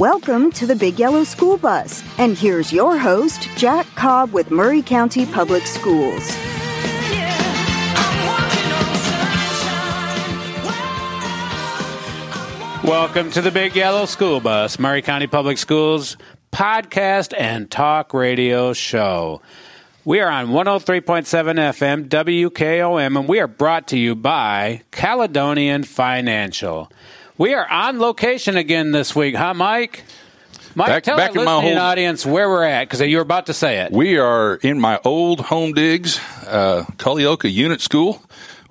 Welcome to the Big Yellow School Bus. And here's your host, Jack Cobb with Maury County Public Schools. Welcome to the Big Yellow School Bus, Maury County Public Schools podcast and talk radio show. We are on 103.7 FM WKOM, and we are brought to you by Caledonian Financial. We are on location again this week, huh, Mike? Mike, Back- tell back our listening home- audience where we're at because you were about to say it. We are in my old home digs, uh, Unit School,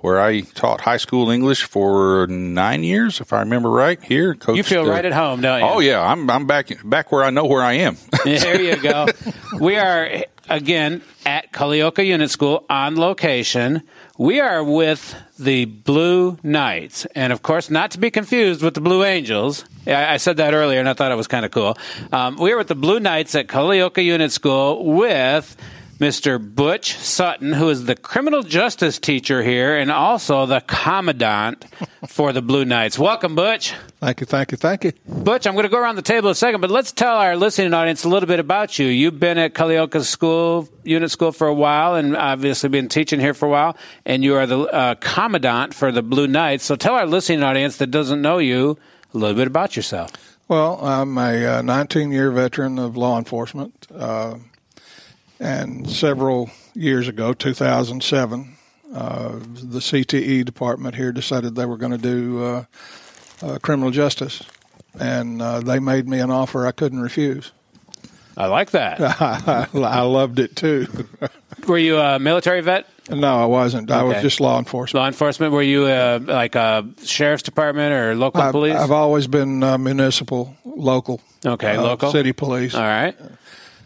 where I taught high school English for nine years, if I remember right. Here, You feel uh, right at home, don't you? Oh yeah, I'm I'm back back where I know where I am. There you go. we are again at Culleoka Unit School on location. We are with the Blue Knights, and of course, not to be confused with the Blue Angels. I I said that earlier, and I thought it was kind of cool. Um, we are with the Blue Knights at Culleoka Unit School with. Mr. Butch Sutton, who is the criminal justice teacher here and also the commandant for the Blue Knights. Welcome, Butch. Thank you, thank you, thank you. Butch, I'm going to go around the table a second, but let's tell our listening audience a little bit about you. You've been at Culleoka School, unit school for a while, and obviously been teaching here for a while, and you are the uh, commandant for the Blue Knights. So tell our listening audience that doesn't know you a little bit about yourself. Well, I'm a uh, 19 year veteran of law enforcement, uh, and several years ago, 2007, uh, the CTE department here decided they were going to do uh, uh, criminal justice, and uh, they made me an offer I couldn't refuse. I like that. I loved it too. Were you a military vet? no, I wasn't. I was just law enforcement. Law enforcement? Were you uh, like a sheriff's department or local I've, police? I've always been uh, municipal, local. Okay, uh, local? city police. All right.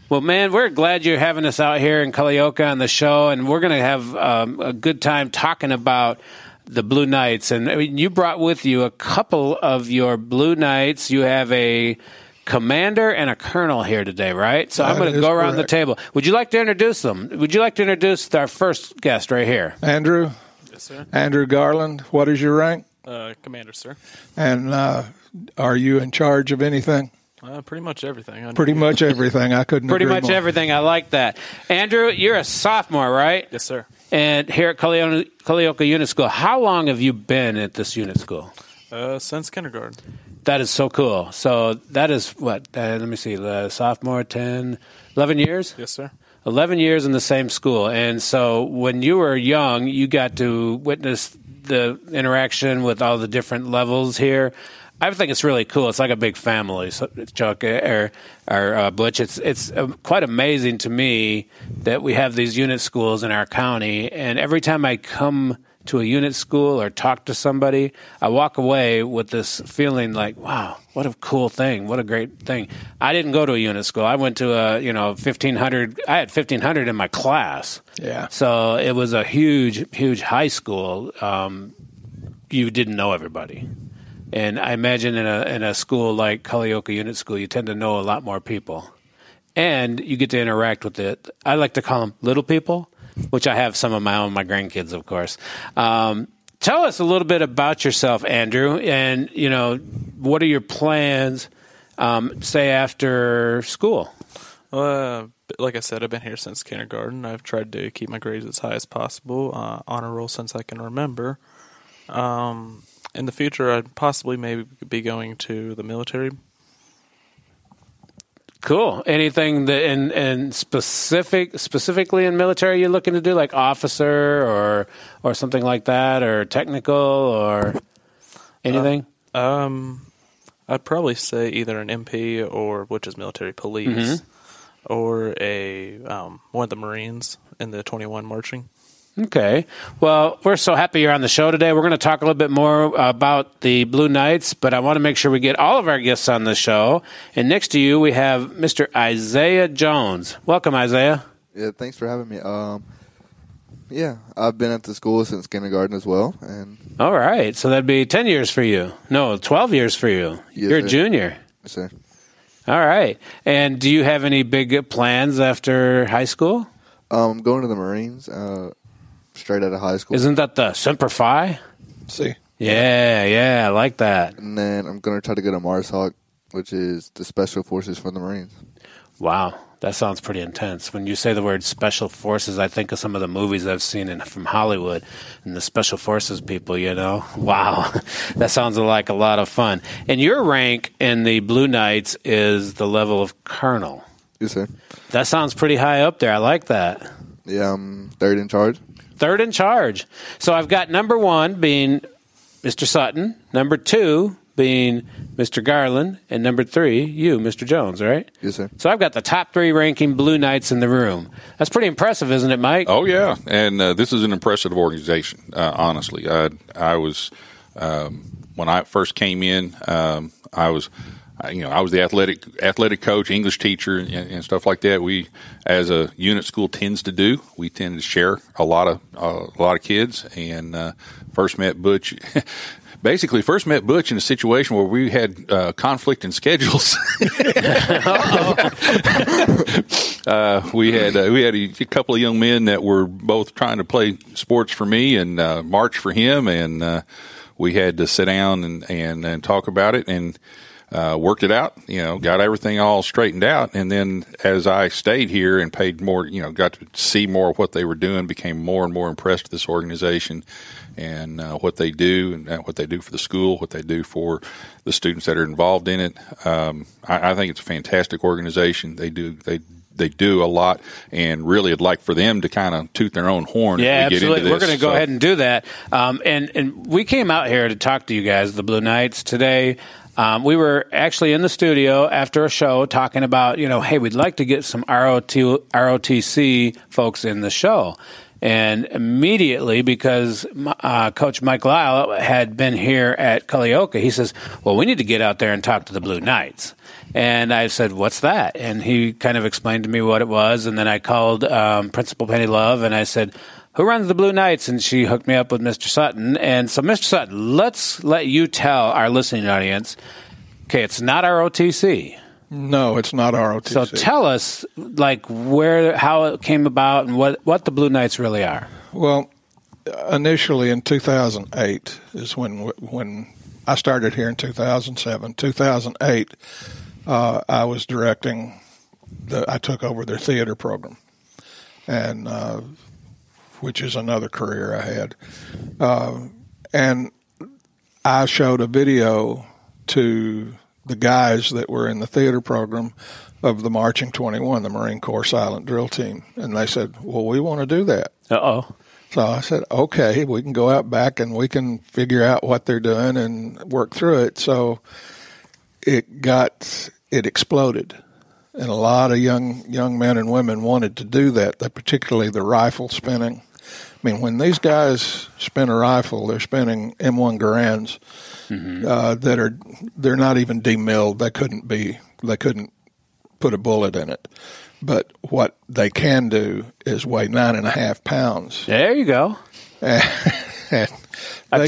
Well, man, we're glad you're having us out here in Culleoka on the show, and we're going to have um, a good time talking about the Blue Knights. And I mean, you brought with you a couple of your Blue Knights. You have a commander and a colonel here today, right? So I'm going to go around correct. the table. Would you like to introduce them? Would you like to introduce our first guest right here? Andrew, Yes, sir. Andrew Garland. What is your rank? Uh, Commander, sir. And uh, are you in charge of anything? Uh, pretty much everything. I Pretty much everything. I couldn't. Pretty agree much more. everything. I like that. Andrew, you're a sophomore, right? Yes, sir. And here at Culleoka, Culleoka Unit School, how long have you been at this unit school? Uh, since kindergarten. That is so cool. So that is what? Uh, let me see. Uh, sophomore, 10, 11 years? Yes, sir. 11 years in the same school. And so when you were young, you got to witness the interaction with all the different levels here. I think it's really cool. It's like a big family, so, Chuck or, or uh, Butch. It's it's uh, quite amazing to me that we have these unit schools in our county, and every time I come to a unit school or talk to somebody, I walk away with this feeling like, wow, what a cool thing, what a great thing. I didn't go to a unit school. I went to a you know fifteen hundred. I had fifteen hundred in my class. Yeah. So it was a huge, huge high school. Um, you didn't know everybody. And I imagine in a in a school like Culleoka Unit School, you tend to know a lot more people, and you get to interact with it. I like to call them little people, which I have some of my own, my grandkids, of course. Um, tell us a little bit about yourself, Andrew, and you know what are your plans, um, say after school. Uh, like I said, I've been here since kindergarten. I've tried to keep my grades as high as possible, uh, honor roll since I can remember. Um, in the future, I'd possibly maybe be going to the military. Cool. Anything that in, in specific specifically in military you're looking to do, like officer or or something like that, or technical or anything? Um, I'd probably say either an MP or which is military police, Mm-hmm. or a um, one of the Marines in the twenty one marching. Okay. Well, we're so happy you're on the show today. We're going to talk a little bit more about the Blue Knights, but I want to make sure we get all of our guests on the show. And next to you, we have Mr. Isaiah Jones. Welcome, Isaiah. Yeah, thanks for having me. Um, yeah, I've been at the school since kindergarten as well, and All right. So that'd be 10 years for you. No, 12 years for you. Yes, you're a sir. junior. so All right. And do you have any big plans after high school? um, I'm going to the Marines uh, straight out of high school, Isn't that the Semper Fi? See, Yeah, yeah, I like that. and then I'm going to try to get a MARSOC which is the Special Forces for the Marines. Wow, that sounds pretty intense. When you say the word special forces, I think of some of the movies I've seen in, from Hollywood and the special forces people, you know? Wow, that sounds like a lot of fun. And your rank in the Blue Knights is the level of colonel. Yes, sir. That sounds pretty high up there. I like that. Yeah, I'm third in charge. Third in charge. So I've got number one being Mr. Sutton, number two being Mr. Garland, and number three, you, Mr. Jones, right? Yes, sir. So I've got the top three ranking Blue Knights in the room. That's pretty impressive, isn't it, Mike? Oh yeah, and uh, this is an impressive organization. Uh, honestly, I, I was um, when I first came in, um, I was. You know, I was the athletic athletic coach, English teacher, and, and stuff like that. We, as a unit school tends to do, we tend to share a lot of uh, a lot of kids. And uh, first met Butch, basically first met Butch in a situation where we had uh, conflict in schedules. uh, we had uh, we had a, a couple of young men that were both trying to play sports for me and uh, march for him, and uh, we had to sit down and and, and talk about it and. Uh, worked it out, you know, got everything all straightened out. And then as I stayed here and paid more, you know, got to see more of what they were doing, became more and more impressed with this organization and uh, what they do and uh, what they do for the school, what they do for the students that are involved in it. Um, I, I think it's a fantastic organization. They do, they, they do a lot, and really, I'd like for them to kind of toot their own horn. Yeah, we absolutely. We're going to go So- ahead and do that. Um, and and we came out here to talk to you guys, the Blue Knights, today. Um, we were actually in the studio after a show talking about, you know, hey, we'd like to get some ROT, ROTC folks in the show. And immediately, because uh, Coach Mike Lyle had been here at Culleoka, he says, well, we need to get out there and talk to the Blue Knights. And I said, "What's that?" And he kind of explained to me what it was. And then I called um, Principal Penny Love and I said, "Who runs the Blue Knights?" And she hooked me up with Mr. Sutton. And so, Mr. Sutton, let's let you tell our listening audience. Okay, it's not ROTC. No, it's not ROTC. So tell us, like, where, how it came about, and what what the Blue Knights really are. Well, initially in 2008 is when when I started here in 2007. 2008, uh, I was directing. The, I took over their theater program, and uh, which is another career I had. Uh, and I showed a video to the guys that were in the theater program of the Marching 21, the Marine Corps Silent Drill Team, and they said, "Well, we want to do that." Uh oh. So I said, okay, we can go out back and we can figure out what they're doing and work through it. So it got, it exploded. And a lot of young, young men and women wanted to do that, particularly the rifle spinning. I mean, when these guys spin a rifle, they're spinning M1 Garands uh, that are, they're not even demilled. They couldn't be, they couldn't put a bullet in it. But what they can do is weigh nine and a half pounds. There you go. A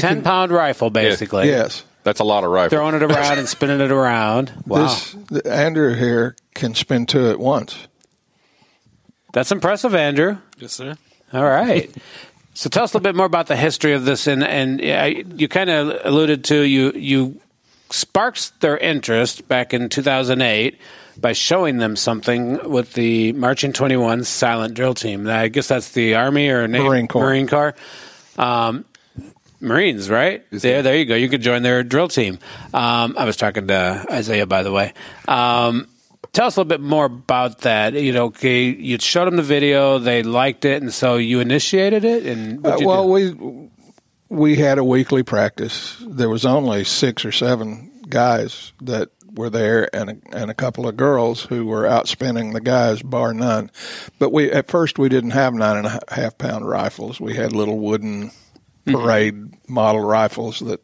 ten can- pound rifle, basically. Yes. That's a lot of rifle. Throwing it around and spinning it around. Wow. This Andrew here can spin two at once. That's impressive, Andrew. Yes, sir. All right. So tell us a little bit more about the history of this, and and yeah, you kind of alluded to you you sparked their interest back in 2008 by showing them something with the Marching 21 Silent Drill Team. I guess that's the Army or Navy, Marine Corps. Marine Corps. Um, Marines, right? There, there you go. You could join their drill team. Um, I was talking to Isaiah, by the way. Um, tell us a little bit more about that. You know, okay, you showed them the video, they liked it, and so you initiated it. And Uh, well, do? we we had a weekly practice. There was only six or seven guys that were there, and a, and a couple of girls who were out spinning the guys, bar none. But we at first we didn't have nine and a half pound rifles. We had little wooden Mm-hmm. parade model rifles that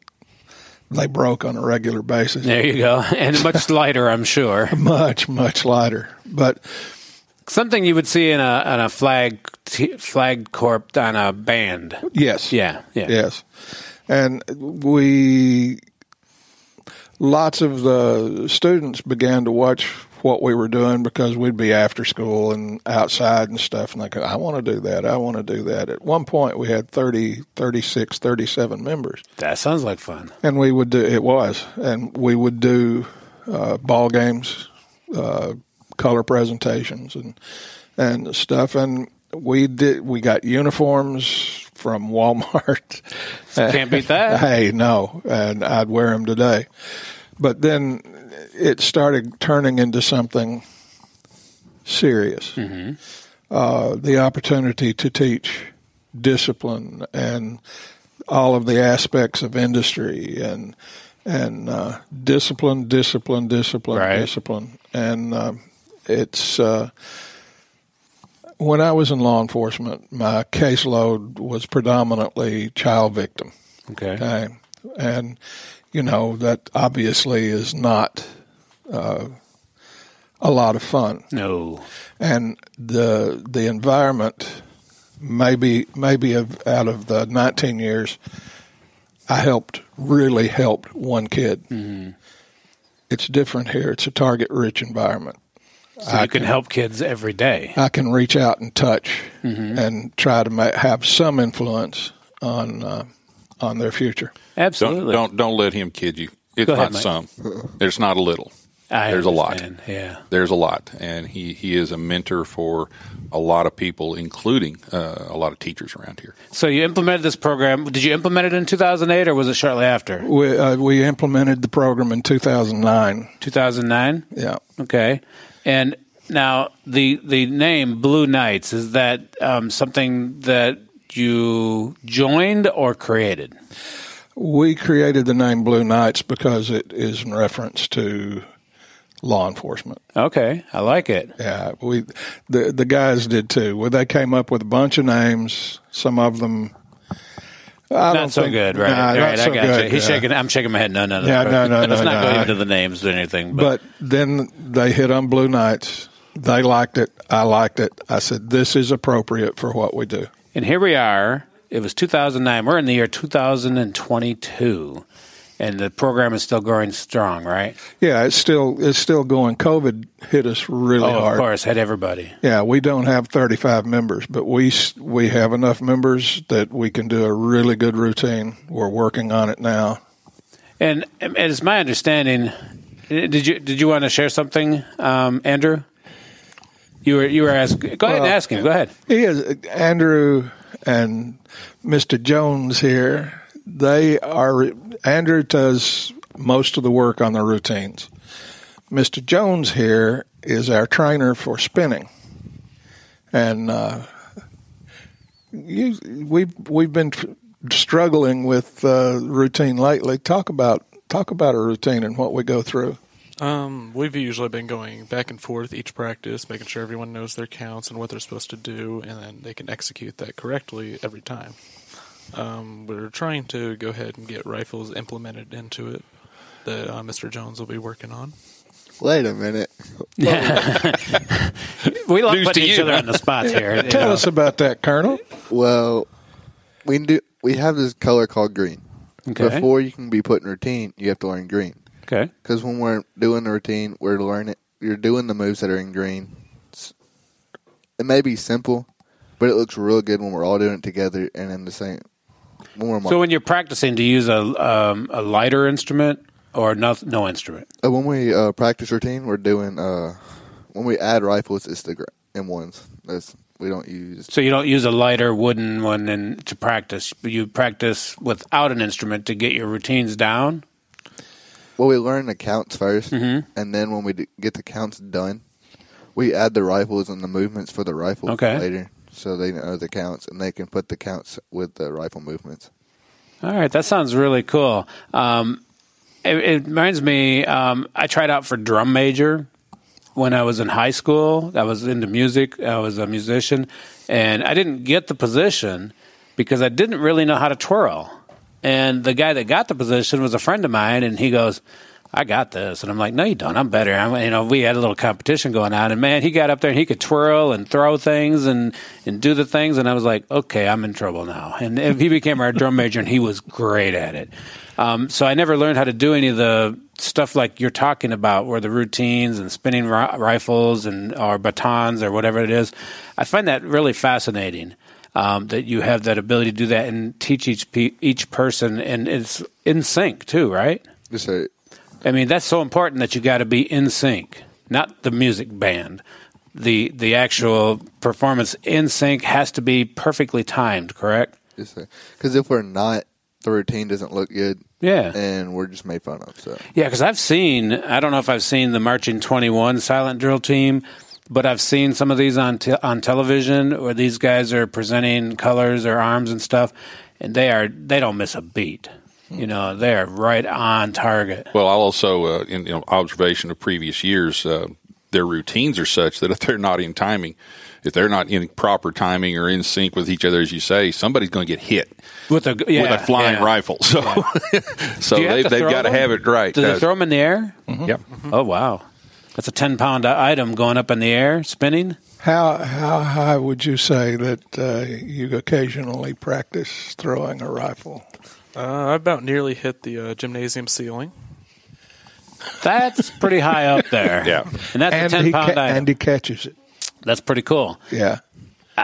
they broke on a regular basis. there you go, and much lighter, I'm sure. Much much lighter, but. Something you would see in a on a flag t- flag corp on a band. Yes. Yeah, yeah. Yes. And we, lots of the students began to watch what we were doing because we'd be after school and outside and stuff. And they go, I want to do that. I want to do that. At one point, we had 30, 36, 37 members. That sounds like fun. And we would do, it was, and we would do uh, ball games, uh, color presentations, and and stuff. And we did. We got uniforms from Walmart. Can't beat that. hey, no, and I'd wear them today. But then it started turning into something serious. Uh, the opportunity to teach discipline and all of the aspects of industry and and uh, discipline, discipline, discipline, Right. discipline, and uh, it's. Uh, when I was in law enforcement, my caseload was predominantly child victim. Okay. Okay, and you know that obviously is not uh, a lot of fun, No. and the the environment maybe maybe of, out of the 19 years, I helped really helped one kid. It's different here. It's a target rich environment. So you can help kids every day. I can reach out and touch and try to ma- have some influence on uh, on their future. Don't, Absolutely. don't don't let him kid you. It's Go ahead, not Mike. some. There's not a little. I There's a lot. Yeah. There's a lot, and he he is a mentor for a lot of people, including uh, a lot of teachers around here. So you implemented this program. Did you implement it in 2008 or was it shortly after? We uh, we implemented the program in 2009. 2009? Yeah. Okay. And now the the name Blue Knights is that um, something that you joined or created? We created the name Blue Knights because it is in reference to law enforcement. Okay, I like it. Yeah, we the the guys did too. Well, they came up with a bunch of names. Some of them I don't Not so think- good, right? Nah, right, I so got good, you. He's yeah. shaking. I'm shaking my head. No, no, no. Yeah, no, no, Let's no, not no. go into the names or anything. But, But then they hit on Blue Knights. They liked it. I liked it. I said, "This is appropriate for what we do." and here we are. It was 2009. We're in the year 2022, and the program is still growing strong, right? Yeah, it's still it's still going. COVID hit us really Oh, hard. of course, had everybody. Yeah, we don't have 35 members, but we we have enough members that we can do a really good routine. We're working on it now. And, and it's my understanding. Did you did you want to share something, um, Andrew? You were you were asking. Go ahead and ask him. Go ahead. He is Andrew and Mr. Jones here. They are Andrew does most of the work on the routines. Mr. Jones here is our trainer for spinning, and uh, you, we've we've been struggling with uh, routine lately. Talk about talk about a routine and what we go through. Um, we've usually been going back and forth each practice, making sure everyone knows their counts and what they're supposed to do, and then they can execute that correctly every time. Um, we're trying to go ahead and get rifles implemented into it that uh, Mr. Jones will be working on. Wait a minute. Yeah. We love News putting to each you. other on the spot here. you Tell know. us about that, Colonel. Well, we do. We have this color called green. Okay. Before you can be put in routine, you have to learn green. Okay. Because when we're doing the routine, we're learning. You're doing the moves that are in green. It's- It may be simple, but it looks real good when we're all doing it together and in the same. When So when you're practicing, do you use a um, a lighter instrument or no, no instrument? Uh, when we uh, practice routine, we're doing uh, when we add rifles, it's the gr- M1s. That's we don't use. So you don't use a lighter wooden one in, to practice. You practice without an instrument to get your routines down. Well, we learn the counts 1st Mhm. and then when we d- get the counts done, we add the rifles and the movements for the rifle Okay. later, so they know the counts and they can put the counts with the rifle movements. All right, that sounds really cool. Um, it, it reminds me. Um, I tried out for drum major when I was in high school. I was into music. I was a musician, and I didn't get the position because I didn't really know how to twirl. And the guy that got the position was a friend of mine, and he goes. I got this, and I'm like, no, you don't. I'm better. I'm, you know, we had a little competition going on, and man, he got up there and he could twirl and throw things and and do the things, and I was like, okay, I'm in trouble now. And, he became our drum major, and he was great at it. Um, so I never learned how to do any of the stuff like you're talking about, where the routines and spinning ri- rifles and or batons or whatever it is. I find that really fascinating. Um, that you have that ability to do that and teach each pe- each person, and it's in sync too, right? Just so I mean, that's so important that you got to be in sync, not the music band. The the actual performance in sync has to be perfectly timed, correct? Yes, Because if we're not, the routine doesn't look good. Yeah. And we're just made fun of. So Yeah, because I've seen, I don't know if I've seen the Marching 21 silent drill team, but I've seen some of these on, te- on television where these guys are presenting colors or arms and stuff, and they are, they don't miss a beat. You know, they are right on target. Well, I'll also, uh, in you know, observation of previous years, uh, their routines are such that if they're not in timing, if they're not in proper timing or in sync with each other, as you say, somebody's going to get hit With a, yeah, with a flying yeah. rifle. So, so Do have they, they've got to have it right. Do they Uh, throw them in the air? Yep. Oh, wow. That's a 10 pound item going up in the air, spinning. How how high would you say that uh, you occasionally practice throwing a rifle? Uh, I about nearly hit the uh, gymnasium ceiling. That's pretty high up there. Yeah. And that's and a 10 he pound ca- item. and he catches it. That's pretty cool. Yeah.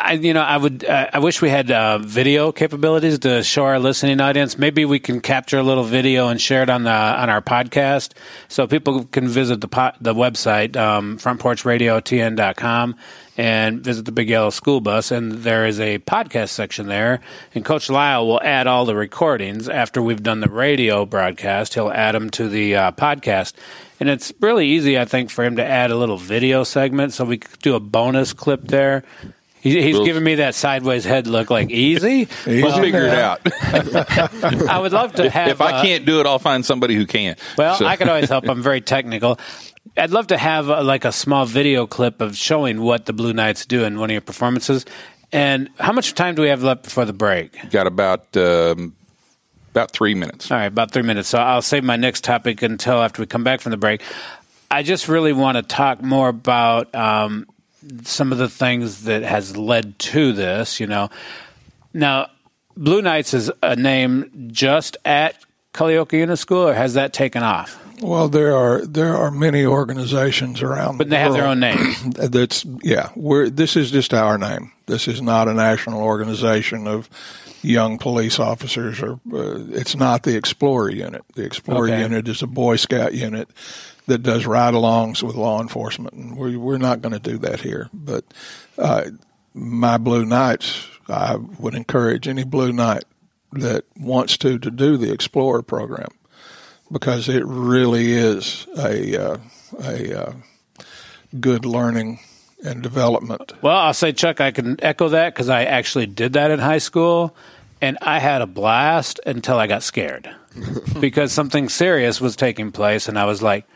I, you know, I would. Uh, I wish we had uh, video capabilities to show our listening audience. Maybe we can capture a little video and share it on the on our podcast, so people can visit the po- the website um, frontporchradiotn.com and visit the Big Yellow School Bus. And there is a podcast section there. And Coach Lyle will add all the recordings after we've done the radio broadcast. He'll add them to the uh, podcast. And it's really easy, I think, for him to add a little video segment. So we could do a bonus clip there. He, he's We'll- giving me that sideways head look like easy. We'll Easy figure it out. I would love to have. if I uh, can't do it, I'll find somebody who can. well, So- I could always help. I'm very technical. I'd love to have uh, like a small video clip of showing what the Blue Knights do in one of your performances. And how much time do we have left before the break? got about um, about three minutes. All right, about three minutes. So I'll save my next topic until after we come back from the break. I just really want to talk more about um, some of the things that has led to this. You know, now Blue Knights is a name just at Culleoka Unit School, or has that taken off? Well, there are there are many organizations around, But the they have their own name. That's yeah. We're this is just our name. This is not a national organization of young police officers, or uh, it's not the Explorer Unit. The Explorer Okay. Unit is a Boy Scout unit that does ride-alongs with law enforcement, and we, we're not going to do that here. But uh, my Blue Knights, I would encourage any Blue Knight that wants to to do the Explorer program because it really is a uh, a uh, good learning and development. Well, I'll say, Chuck, I can echo that because I actually did that in high school, and I had a blast until I got scared because something serious was taking place, and I was like,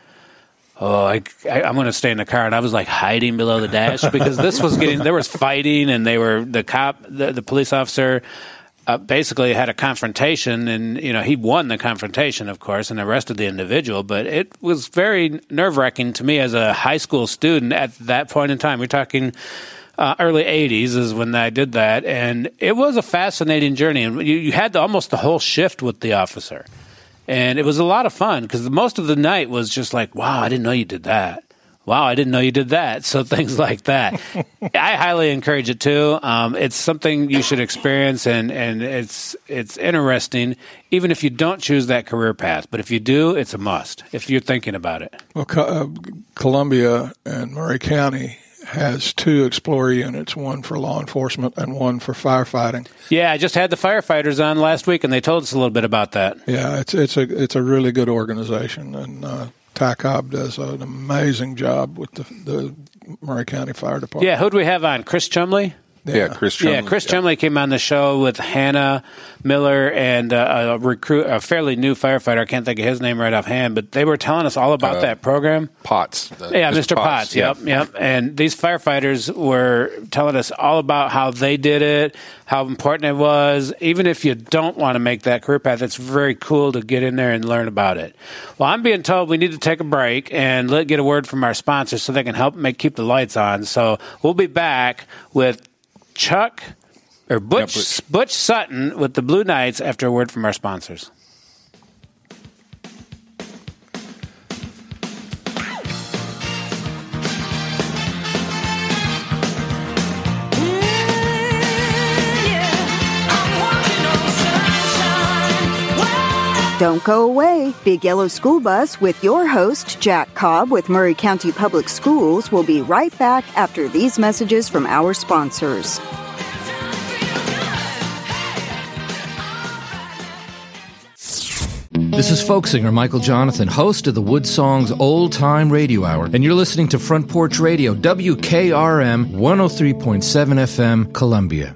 "Oh, I, I, I'm going to stay in the car," and I was like hiding below the dash because this was getting there was fighting, and they were the cop, the, the police officer. Uh, basically had a confrontation and you know he won the confrontation of course and arrested the individual but it was very nerve-wracking to me as a high school student at that point in time we're talking uh, early 80s is when I did that and it was a fascinating journey and you, you had the, almost the whole shift with the officer and it was a lot of fun because most of the night was just like wow I didn't know you did that wow, I didn't know you did that. So things like that. I highly encourage it too. Um, it's something you should experience, and, and it's it's interesting, even if you don't choose that career path. But if you do, it's a must if you're thinking about it. Well, Co- uh, Columbia and Maury County has two Explorer units, one for law enforcement and one for firefighting. Yeah, I just had the firefighters on last week, and they told us a little bit about that. Yeah, it's it's a it's a really good organization, and uh, Ty Cobb does an amazing job with the, the Maury County Fire Department. Yeah, who do we have on? Chris Chumley. Yeah, Chris. Yeah, Chumley. Chris Chumley came on the show with Hannah Miller and uh, a recruit, a fairly new firefighter. I can't think of his name right offhand, but they were telling us all about that program. Potts. uh, Yeah, Mr. Potts. Yep, yep. And these firefighters were telling us all about how they did it, how important it was. Even if you don't want to make that career path, it's very cool to get in there and learn about it. Well, I'm being told we need to take a break and let get a word from our sponsors so they can help make keep the lights on. So we'll be back with Chuck or Butch Butch. Butch Sutton with the Blue Knights after a word from our sponsors. Don't go away. Big Yellow School Bus with your host, Jack Cobb with Maury County Public Schools, will be right back after these messages from our sponsors. This is folk singer Michael Johnathon, host of the WoodSongs Old Time Radio Hour, and you're listening to Front Porch Radio, WKRM 103.7 FM, Columbia.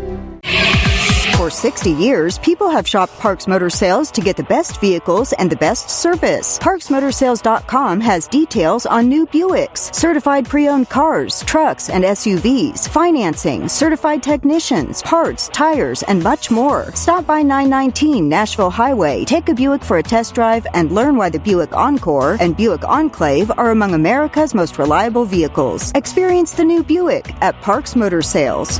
For 60 years, people have shopped Parks Motor Sales to get the best vehicles and the best service. ParksMotorsales.com has details on new Buicks, certified pre-owned cars, trucks, and SUVs, financing, certified technicians, parts, tires, and much more. Stop by 919 Nashville Highway, take a Buick for a test drive, and learn why the Buick Encore and Buick Enclave are among America's most reliable vehicles. Experience the new Buick at Parks Motor Sales.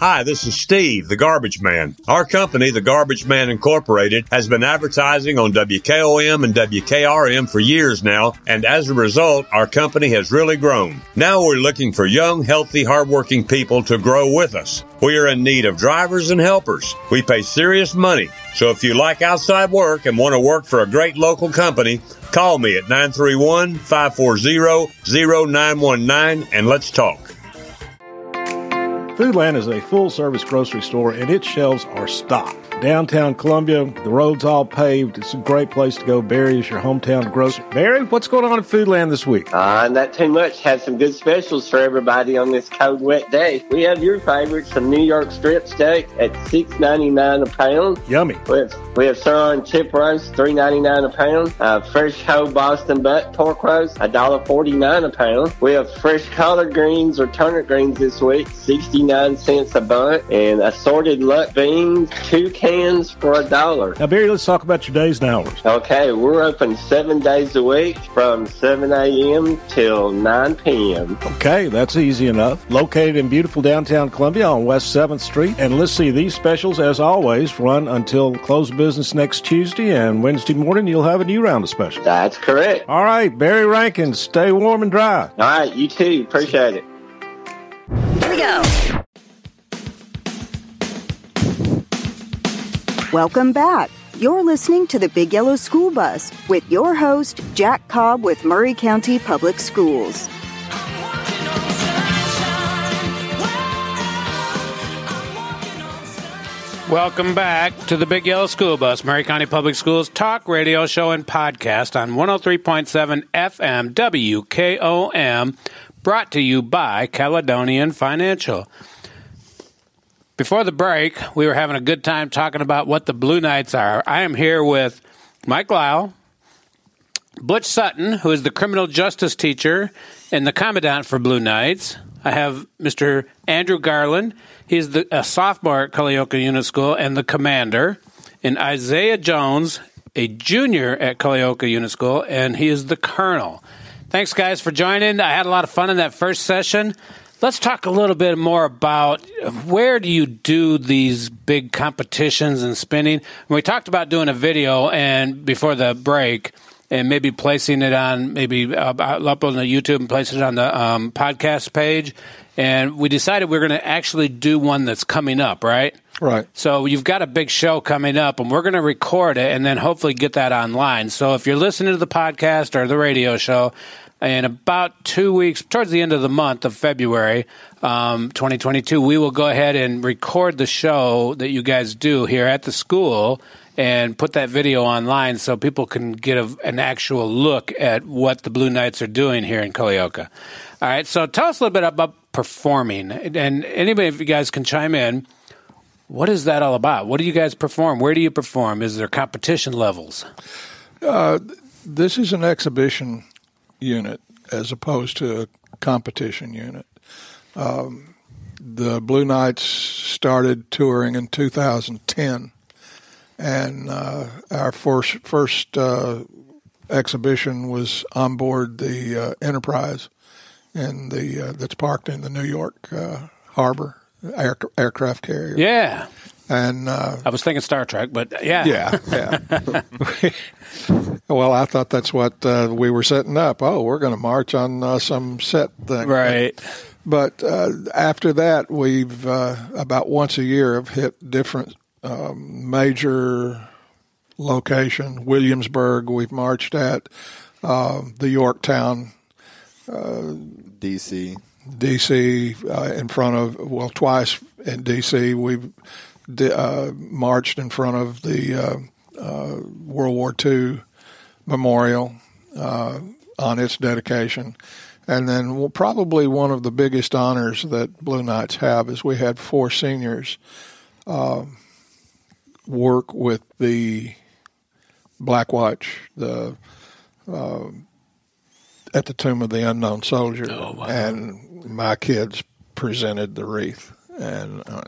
Hi, this is Steve, the Garbage Man. Our company, the Garbage Man Incorporated, has been advertising on WKOM and WKRM for years now, and as a result, our company has really grown. Now we're looking for young, healthy, hardworking people to grow with us. We are in need of drivers and helpers. We pay serious money. So if you like outside work and want to work for a great local company, call me at 931 540 0919 and let's talk. Foodland is a full service grocery store and its shelves are stocked. Downtown Columbia, the road's all paved. It's a great place to go. Barry is your hometown grocer. Barry, what's going on at Foodland this week? Uh, not too much. Have some good specials for everybody on this cold, wet day. We have your favorites, some New York strip steak at six ninety nine a pound. Yummy. We have, we have sirloin chip roast, three ninety nine a pound. Uh, fresh whole Boston butt pork roast, a dollar forty nine a pound. We have fresh collard greens or turnip greens this week, sixty nine cents a bunt, and assorted luck beans, two cans for a dollar. Now, Barry, let's talk about your days and hours. Okay, we're open seven days a week from 7 a.m. till 9 p.m. Okay, that's easy enough. Located in beautiful downtown Columbia on West 7th Street. And let's see, these specials, as always, run until close business next Tuesday, and Wednesday morning you'll have a new round of specials. That's correct. All right, Barry Rankin, stay warm and dry. All right, you too. Appreciate it. Here we go. Welcome back. You're listening to the Big Yellow School Bus with your host, Jack Cobb with Maury County Public Schools. Welcome back to the Big Yellow School Bus, Maury County Public Schools talk radio show and podcast on 103.7 FM WKOM, brought to you by Caledonian Financial. Before the break, we were having a good time talking about what the Blue Knights are. I am here with Mike Lyle, Butch Sutton, who is the criminal justice teacher and the commandant for Blue Knights. I have Mr. Andrew Garland. He's the, a sophomore at Culleoka Unit School and the commander. And Isaiah Jones, a junior at Culleoka Unit School, and he is the colonel. Thanks, guys, for joining. I had a lot of fun in that first session. Let's talk a little bit more about where do you do these big competitions and spinning? We talked about doing a video and before the break and maybe placing it on maybe uh, up on the YouTube and placing it on the um, podcast page. And we decided we are going to actually do one that's coming up, right? Right. So you've got a big show coming up, and we're going to record it and then hopefully get that online. So if you're listening to the podcast or the radio show, in about two weeks, towards the end of the month of February, um, 2022, we will go ahead and record the show that you guys do here at the school and put that video online so people can get a, an actual look at what the Blue Knights are doing here in Culleoka. All right, so tell us a little bit about performing, and anybody, if you guys can chime in. What is that all about? What do you guys perform? Where do you perform? Is there competition levels? Uh, this is an exhibition unit as opposed to a competition unit. Um, the Blue Knights started touring in 2010, and uh, our first first uh, exhibition was on board the uh, Enterprise, in the uh, that's parked in the New York uh, harbor air, aircraft carrier. Yeah. And uh, I was thinking Star Trek, but yeah, yeah, yeah. well, I thought that's what uh, we were setting up. Oh, we're going to march on uh, some set thing, right? But uh, after that, we've uh, about once a year have hit different um, major location. Williamsburg, we've marched at um, the Yorktown, uh, DC, DC uh, in front of well twice in DC we've uh, marched in front of the uh, uh World War II memorial uh, on its dedication. And then well, probably one of the biggest honors that Blue Knights have is we had four seniors work with the Black Watch, the at the Tomb of the Unknown Soldier, oh, wow. and my kids presented the wreath, and uh,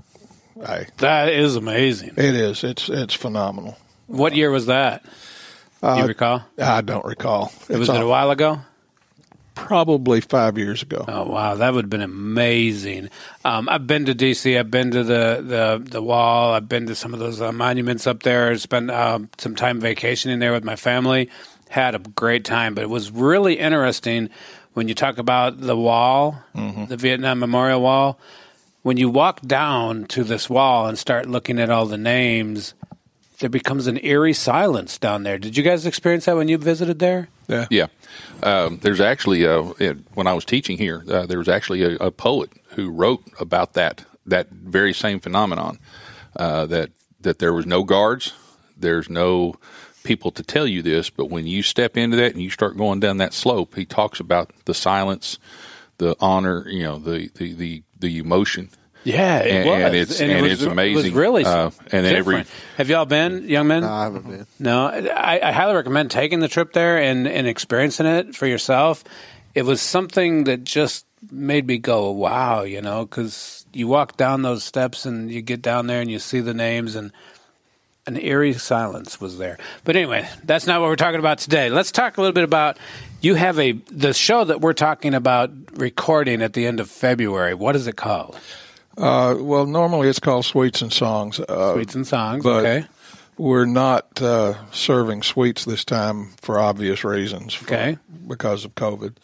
I that is amazing. It is. It's it's phenomenal. What year was that? Do you Uh, recall? I don't recall. It was it a while ago? Probably five years ago. Oh wow, that would have been amazing. Um, I've been to DC. I've been to the the, the wall. I've been to some of those uh, monuments up there. Spent um, some time vacationing there with my family. Had a great time, but it was really interesting when you talk about the wall, the Vietnam Memorial Wall. When you walk down to this wall and start looking at all the names, there becomes an eerie silence down there. Did you guys experience that when you visited there? Yeah. Yeah. Um, there's actually a, when I was teaching here, uh, there was actually a, a poet who wrote about that that very same phenomenon. Uh, that that there was no guards, there's no people to tell you this, but when you step into that and you start going down that slope, he talks about the silence, the honor, you know, the the the, the emotion. Yeah, it and, was. and it's And it was- it's it was amazing. really uh, and then every. Have y'all been, young men? No, I haven't been. No, I, I highly recommend taking the trip there and, and experiencing it for yourself. It was something that just made me go, wow, you know, because you walk down those steps and you get down there and you see the names and an eerie silence was there. But anyway, that's not what we're talking about today. Let's talk a little bit about you have a the show that we're talking about recording at the end of February. What is it called? Uh, well, normally it's called Sweets and Songs. Uh, Sweets and Songs. but okay. We're not uh, serving sweets this time for obvious reasons. for- Okay. Because of COVID.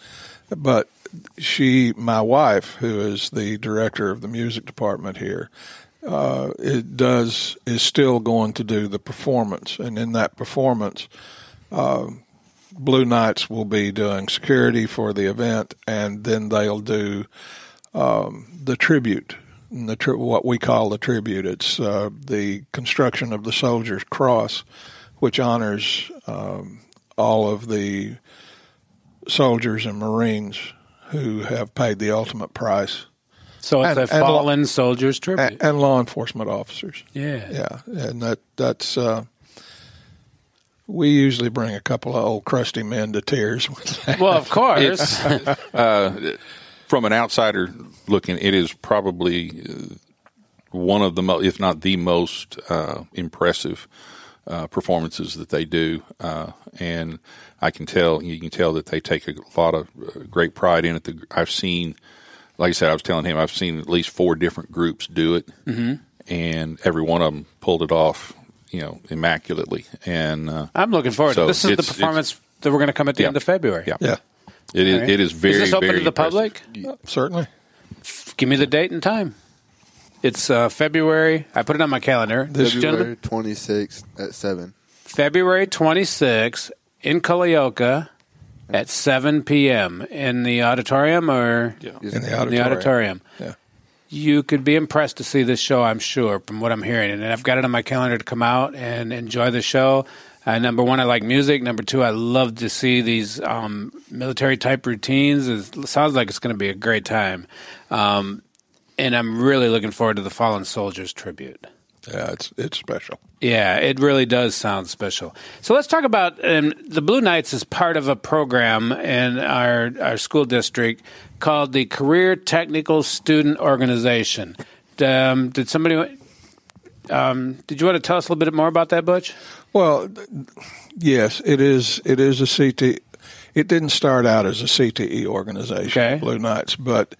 But she, my wife, who is the director of the music department here, uh, it does is still going to do the performance, and in that performance, uh, Blue Knights will be doing security for the event, and then they'll do um, the tribute, the tri- what we call the tribute. It's uh, the construction of the Soldier's Cross, which honors um, all of the soldiers and Marines who have paid the ultimate price. So it's And- a and fallen soldiers tribute. and, and law enforcement officers. Yeah. yeah, and that that's. Uh, we usually bring a couple of old crusty men to tears. Well, of course. Uh, from an outsider looking, it is probably uh, one of the most, if not the most uh, impressive uh, performances that they do, uh, and I can tell you can tell that they take a lot of uh, great pride in it. The, I've seen, like I said, I was telling him I've seen at least four different groups do it, Mhm. and every one of them pulled it off, you know, immaculately. And uh, I'm looking forward to so This is the performance that we're going to come at the Yeah. end of February. Yeah. Yeah. It is. All right. It is very. Is this open very to the impressive. public? Certainly. Give me the date and time. It's uh, February. I put it on my calendar. This February gentleman, 26th at 7. February 26th in Culleoka at 7 p.m. in the auditorium or In the in the auditorium. Yeah. You could be impressed to see this show, I'm sure, from what I'm hearing. And I've got it on my calendar to come out and enjoy the show. Uh, number one, I like music. Number two, I love to see these um, military type routines. It sounds like it's going to be a great time. Um, and I'm really looking forward to the Fallen Soldiers tribute. Yeah, it's it's special. Yeah, it really does sound special. So let's talk about um, the Blue Knights is part of a program in our our school district called the Career Technical Student Organization. Um, did somebody? Um, did you want to tell us a little bit more about that, Butch? Well, yes, it is. It is a CT. It didn't start out as a CTE organization, Okay. Blue Knights, but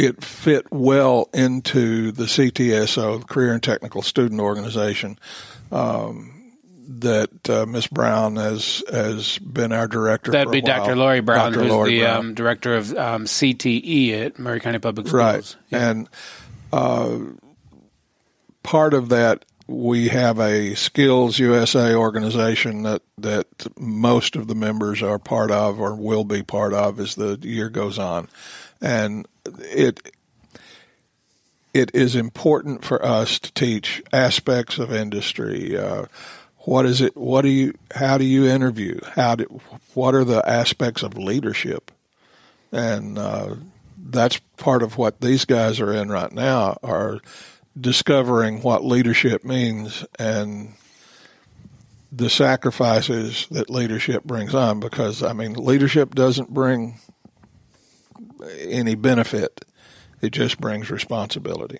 it fit well into the CTSO, the Career and Technical Student Organization. Um, that uh, Miss Brown has has been our director. That'd be. Dr. Lori Brown, Dr. who's Lori the Brown. um, director of um, CTE at Maury County Public Schools. Right. And uh, part of that, we have a Skills USA organization that, that most of the members are part of or will be part of as the year goes on. And it it is important for us to teach aspects of industry. Uh, what is it? What do you? How do you interview? How do? What are the aspects of leadership? And uh, that's part of what these guys are in right now are discovering what leadership means and the sacrifices that leadership brings on because I mean leadership doesn't bring any benefit it just brings responsibility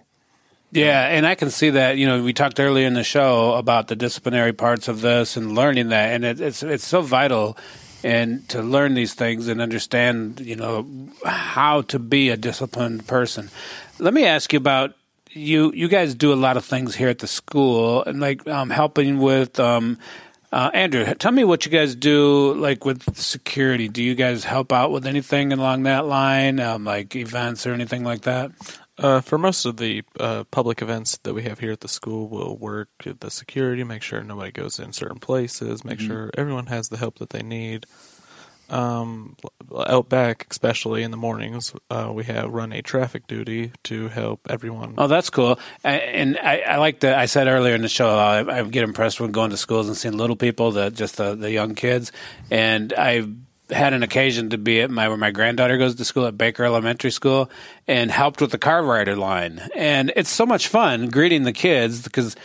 Yeah, and I can see that. You know, we talked earlier in the show about the disciplinary parts of this and learning that, and it, it's it's so vital, and to learn these things and understand, you know, how to be a disciplined person. Let me ask you about you. You guys do a lot of things here at the school, and like um, helping with. Um, uh, Andrew, tell me what you guys do, like with security. Do you guys help out with anything along that line, um, like events or anything like that? Uh, for most of the uh, public events that we have here at the school, we'll work the security, make sure nobody goes in certain places, make Mhm. sure everyone has the help that they need. Um, out back, especially in the mornings, uh, we have run a traffic duty to help everyone. Oh, that's cool. I, and I, I like that. I said earlier in the show, I, I get impressed when going to schools and seeing little people, the just the, the young kids. And I've had an occasion to be at my where my granddaughter goes to school at Baker Elementary School and helped with the car rider line. And it's so much fun greeting the kids because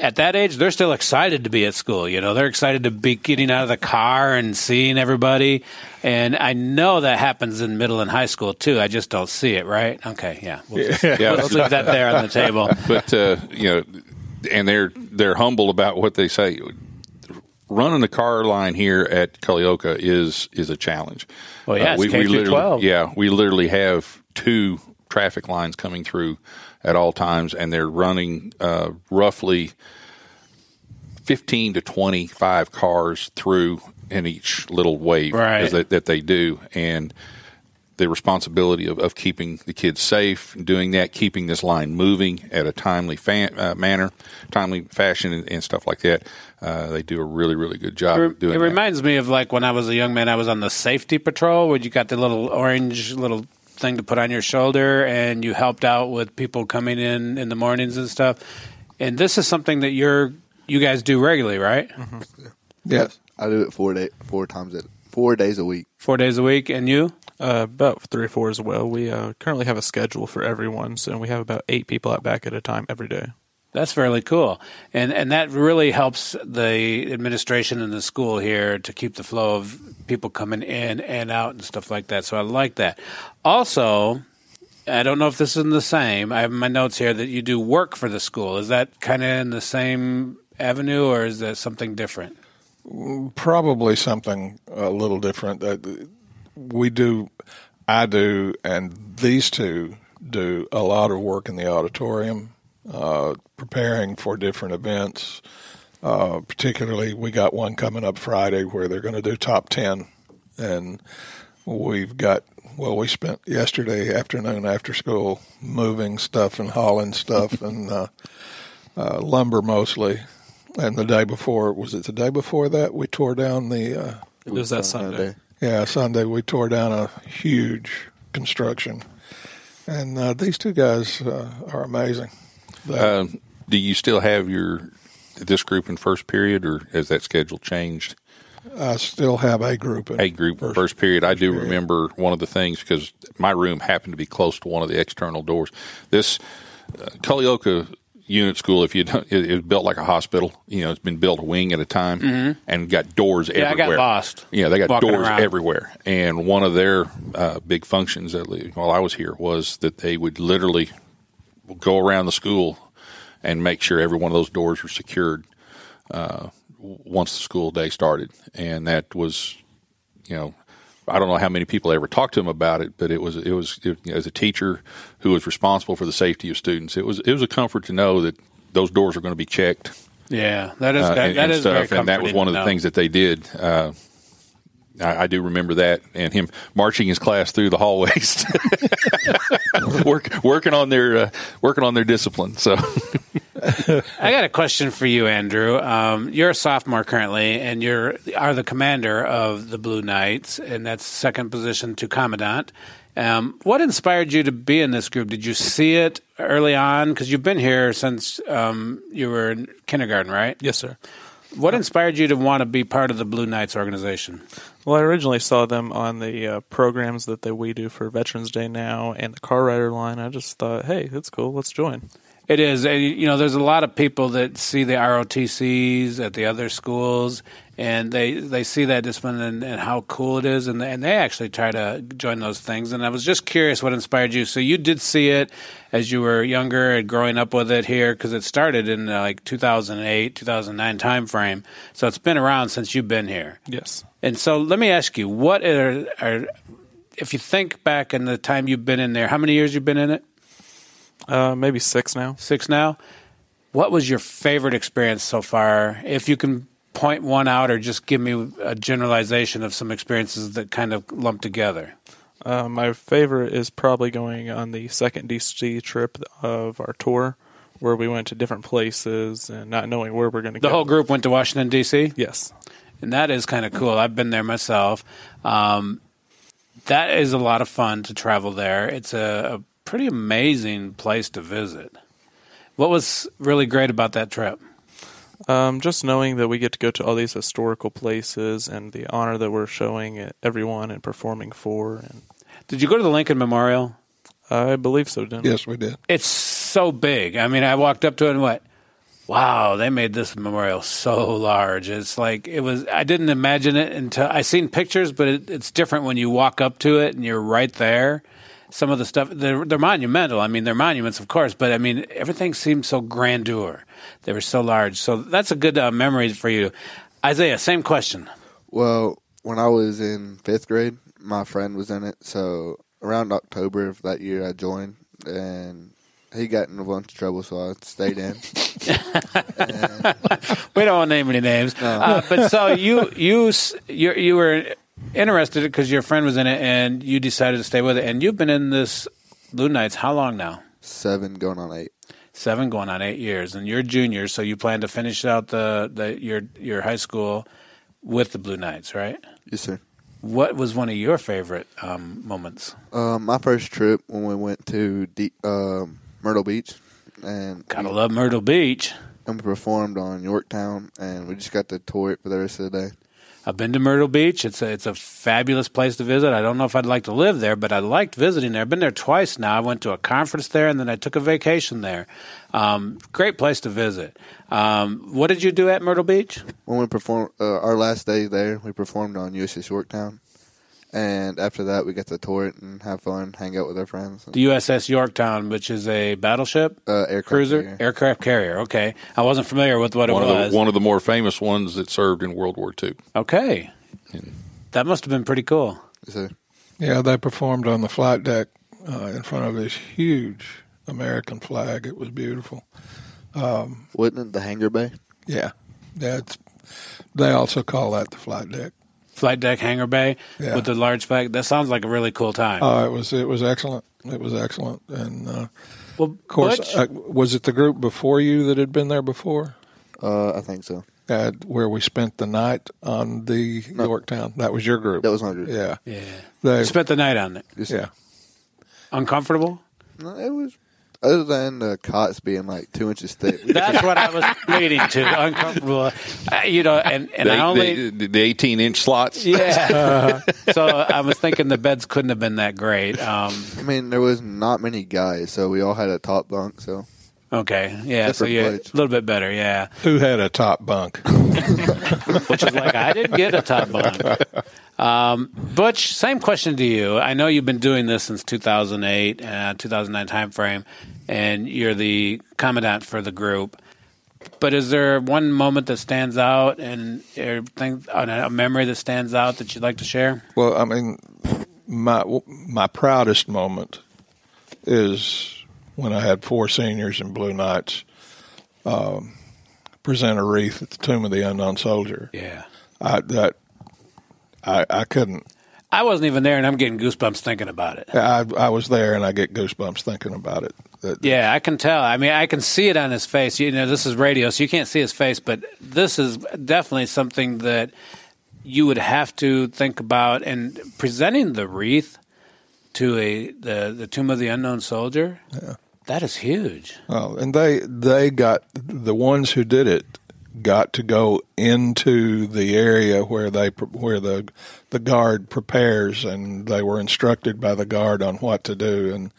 at that age they're still excited to be at school you know they're excited to be getting out of the car and seeing everybody and i know that happens in middle and high school too i just don't see it right okay yeah we'll just, Yeah. let's leave that there on the table but uh, you know, and they're they're humble about what they say. Running the car line here at Culleoka is is a challenge. Well, yeah, Uh, we, K we through literally, 12. yeah, we literally have two traffic lines coming through at all times, and they're running uh, roughly fifteen to twenty five cars through in each little wave Right. that, that they do, and the responsibility of, of keeping the kids safe, doing that, keeping this line moving at a timely uh, manner, timely fashion, and, and stuff like that. Uh, they do a really, really good job It, doing it that. reminds me of like when I was a young man, I was on the safety patrol where you got the little orange little thing to put on your shoulder and you helped out with people coming in in the mornings and stuff. And this is something that you're you guys do regularly, right? Yes, I do it four day, four times it, four days a week. Four days a week, and you? Uh, about three or four as well. We uh, currently have a schedule for everyone, so we have about eight people out back at a time every day. That's fairly cool, and and that really helps the administration and the school here to keep the flow of people coming in and out and stuff like that. So I like that. Also, I don't know if this is the same. I have my notes here that you do work for the school. Is that kind of in the same avenue, or is that something different? probably something a little different that we do i do and these two do a lot of work in the auditorium uh, preparing for different events. Uh, particularly we got one coming up friday where they're going to do top 10 and we've got well we spent yesterday afternoon after school moving stuff and hauling stuff and uh, uh, lumber mostly. And the day before was it the day before that we tore down the uh, It was that Sunday. Yeah, Sunday we tore down a huge construction, and uh, these two guys uh, are amazing. Uh, do you still have your this group in first period, or has that schedule changed? I still have a group. In A group first, first period. I do period. remember one of the things because my room happened to be close to one of the external doors. This uh, Culleoka unit school, if you don't, it, was built like a hospital. You know, it's been built a wing at a time Mhm. and got doors Yeah, I everywhere. got lost Yeah, they got doors around. everywhere. And one of their uh, big functions, at least while I was here, was that they would literally go around the school and make sure every one of those doors were secured uh, once the school day started. And that was, you know, I don't know how many people ever talked to him about it, but it was it was it, you know, as a teacher who was responsible for the safety of students. It was it was a comfort to know that those doors are going to be checked. Yeah, that is uh, that, and, that and is very stuff, and that was one of the things that they did. Uh, I, I do remember that, and him marching his class through the hallways, work, working on their uh, working on their discipline. So, I got a question for you, Andrew. Um, you're a sophomore currently, and you're are the commander of the Blue Knights, and that's second position to commandant. Um, what inspired you to be in this group? Did you see it early on? Because you've been here since um, you were in kindergarten, right? Yes, sir. What inspired you to want to be part of the Blue Knights organization? Well, I originally saw them on the uh, programs that they, we do for Veterans Day now and the car rider line. I just thought, hey, that's cool. Let's join. It is. And, You know, there's a lot of people that see the ROTCs at the other schools, and they they see that discipline and, and how cool it is, and and they actually try to join those things. And I was just curious what inspired you. So you did see it as you were younger and growing up with it here, because it started in uh, like 2008, 2009 time frame. So it's been around since you've been here. Yes. And so let me ask you, what are, are if you think back in the time you've been in there, how many years you've been in it? Uh, maybe six now. Six now. What was your favorite experience so far? If you can point one out, or just give me a generalization of some experiences that kind of lump together. Uh, my favorite is probably going on the second DC trip of our tour, where we went to different places and not knowing where we're going to go. The whole group went to Washington D.C. Yes, and that is kind of cool. I've been there myself. Um, that is a lot of fun to travel there. It's a, a pretty amazing place to visit. What was really great about that trip? Um, just knowing that we get to go to all these historical places and the honor that we're showing everyone and performing for. And Did you go to the Lincoln Memorial? I believe so, didn't Yes, we did. It's so big. I mean, I walked up to it and went, "Wow, they made this memorial so large." It's like it was. I didn't imagine it until I seen pictures, but it, it's different when you walk up to it and you're right there. Some of the stuff they're, they're monumental. I mean, they're monuments, of course, but I mean, everything seemed so grandeur. They were so large. So that's a good uh, memory for you, Isaiah. Same question. Well, when I was in fifth grade, my friend was in it. So around October of that year, I joined, and he got in a bunch of trouble, so I stayed in. we don't want to name any names, uh, but so you you you you were interested because your friend was in it, and you decided to stay with it, and you've been in this Blue Knights how long now? Seven going on eight. Seven, going on eight years, and you're junior, so you plan to finish out the, the your your high school with the Blue Knights, right? Yes, sir. What was one of your favorite um, moments? Um, my first trip when we went to D- um Myrtle Beach, and Gotta love Myrtle Beach. and we performed on Yorktown, and we just got to tour it for the rest of the day. I've been to Myrtle Beach. It's a it's a fabulous place to visit. I don't know if I'd like to live there, but I liked visiting there. I've been there twice now. I went to a conference there, and then I took a vacation there. Um, great place to visit. Um, what did you do at Myrtle Beach? When we performed uh, our last day there, we performed on USS Yorktown, and after that, we got to tour it and have fun, hang out with our friends. The USS Yorktown, which is a battleship, uh, aircraft cruiser, carrier. aircraft carrier. Okay, I wasn't familiar with what it one of was. the one of the more famous ones that served in World War II. okay, that must have been pretty cool. Yeah, they performed on the flight deck uh, in front of this huge American flag. It was beautiful. Um, wasn't it the hangar bay? yeah, yeah. It's, they also call that the flight deck. Flight deck hangar bay Yeah. with the large flag. That sounds like a really cool time. Oh, it was it was excellent. It was excellent, and uh, well, of course, Butch- uh, was it the group before you that had been there before? Uh, I think so. at where we spent the night on the Yorktown. That was your group. That was my group. Yeah, Yeah. They, spent the night on it. yeah. Uncomfortable? No, it was other than the cots being like two inches thick. That's what I was leading to. Uncomfortable. Uh, you know, and, and the, I only. the, the 18 inch slots. yeah. so I was thinking the beds couldn't have been that great. Um, I mean, there was not many guys, so we all had a top bunk. So okay. Yeah. So Different yeah, a little bit better. Yeah. Who had a top bunk? Which is like, I didn't get a top bunk. Um, Butch, same question to you. I know you've been doing this since 2008, uh, 2009 timeframe, and you're the commandant for the group. But is there one moment that stands out and or thing, a memory that stands out that you'd like to share? Well, I mean, my my proudest moment is when I had four seniors in Blue Knights um, present a wreath at the Tomb of the Unknown Soldier. Yeah. I that I I couldn't. I wasn't even there, and I'm getting goosebumps thinking about it. I I was there, and I get goosebumps thinking about it. That- Yeah, I can tell. I mean, I can see it on his face. You know, this is radio, so you can't see his face, but this is definitely something that you would have to think about. And presenting the wreath to a the the tomb of the unknown soldier, that is huge. Well, and they they got the ones who did it got to go into the area where they where the the guard prepares, and they were instructed by the guard on what to do, and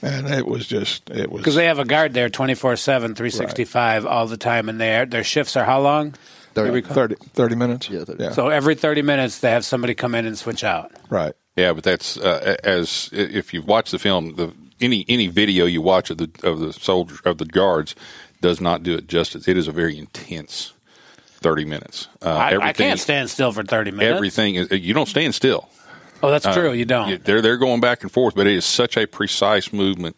and it was just it was Because they have a guard there 24 7, 365 all the time, and their their shifts are how long? 30, 30, 30 minutes. Yeah, 30. yeah, So every 30 minutes, they have somebody come in and switch out. right. Yeah, but that's uh, as if you've watched the film, the any any video you watch of the of the soldier of the guards does not do it justice. It is a very intense thirty minutes. Uh, I, I can't stand still for 30 minutes. Everything is you don't stand still. Oh, that's Uh, true. You don't. They're they're going back and forth, but it is such a precise movement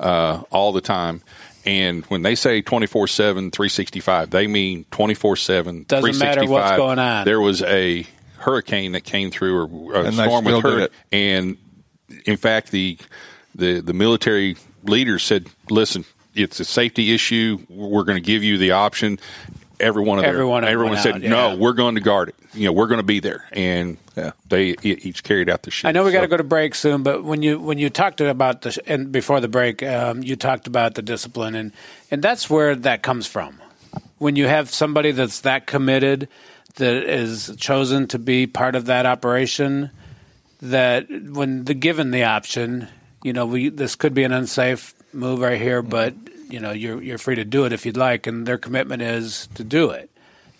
uh, all the time. And when they say 24 7, 365, they mean 24 7, Doesn't matter what's going on. There was a hurricane that came through, or a And storm with did her. And in fact, the, the, the military leaders said, listen, it's a safety issue. We're going to give you the option. Every one of their, Everyone everyone said, out, no, yeah. we're going to guard it. You know, we're going to be there. And Yeah. they each carried out the shit. I know we got to go to break soon, but when you when you talked about the and before the break, um, you talked about the discipline, and and that's where that comes from. When you have somebody that's that committed, that is chosen to be part of that operation, that when the given the option, you know, we this could be an unsafe move right here, but you know, you're you're free to do it if you'd like, and their commitment is to do it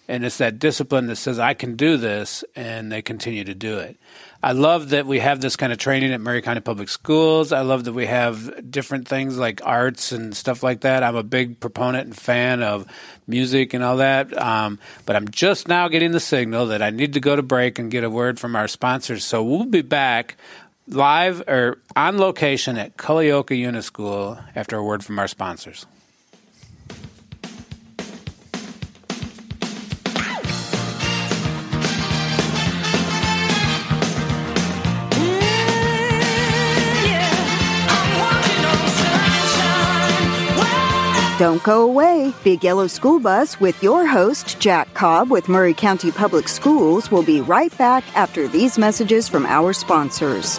and it's that discipline that says I can do this, and they continue to do it. I love that we have this kind of training at Maury County Public Schools. I love that we have different things like arts and stuff like that. I'm a big proponent and fan of music and all that. Um, but I'm just now getting the signal that I need to go to break and get a word from our sponsors. So we'll be back live or on location at Culleoka Unischool after a word from our sponsors. Don't go away. Big Yellow School Bus with your host, Jack Cobb with Maury County Public Schools, will be right back after these messages from our sponsors.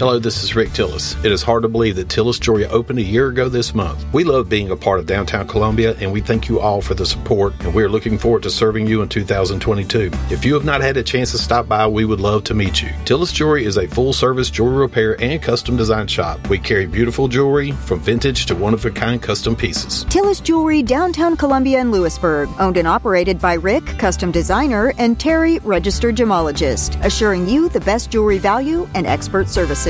Hello, this is Rick Tillis. It is hard to believe that Tillis Jewelry opened a year ago this month. We love being a part of downtown Columbia and we thank you all for the support and we are looking forward to serving you in 2022. If you have not had a chance to stop by, we would love to meet you. Tillis Jewelry is a full service jewelry repair and custom design shop. We carry beautiful jewelry from vintage to one of a kind custom pieces. Tillis Jewelry, downtown Columbia and Lewisburg. Owned and operated by Rick, custom designer, and Terry, registered gemologist. Assuring you the best jewelry value and expert services.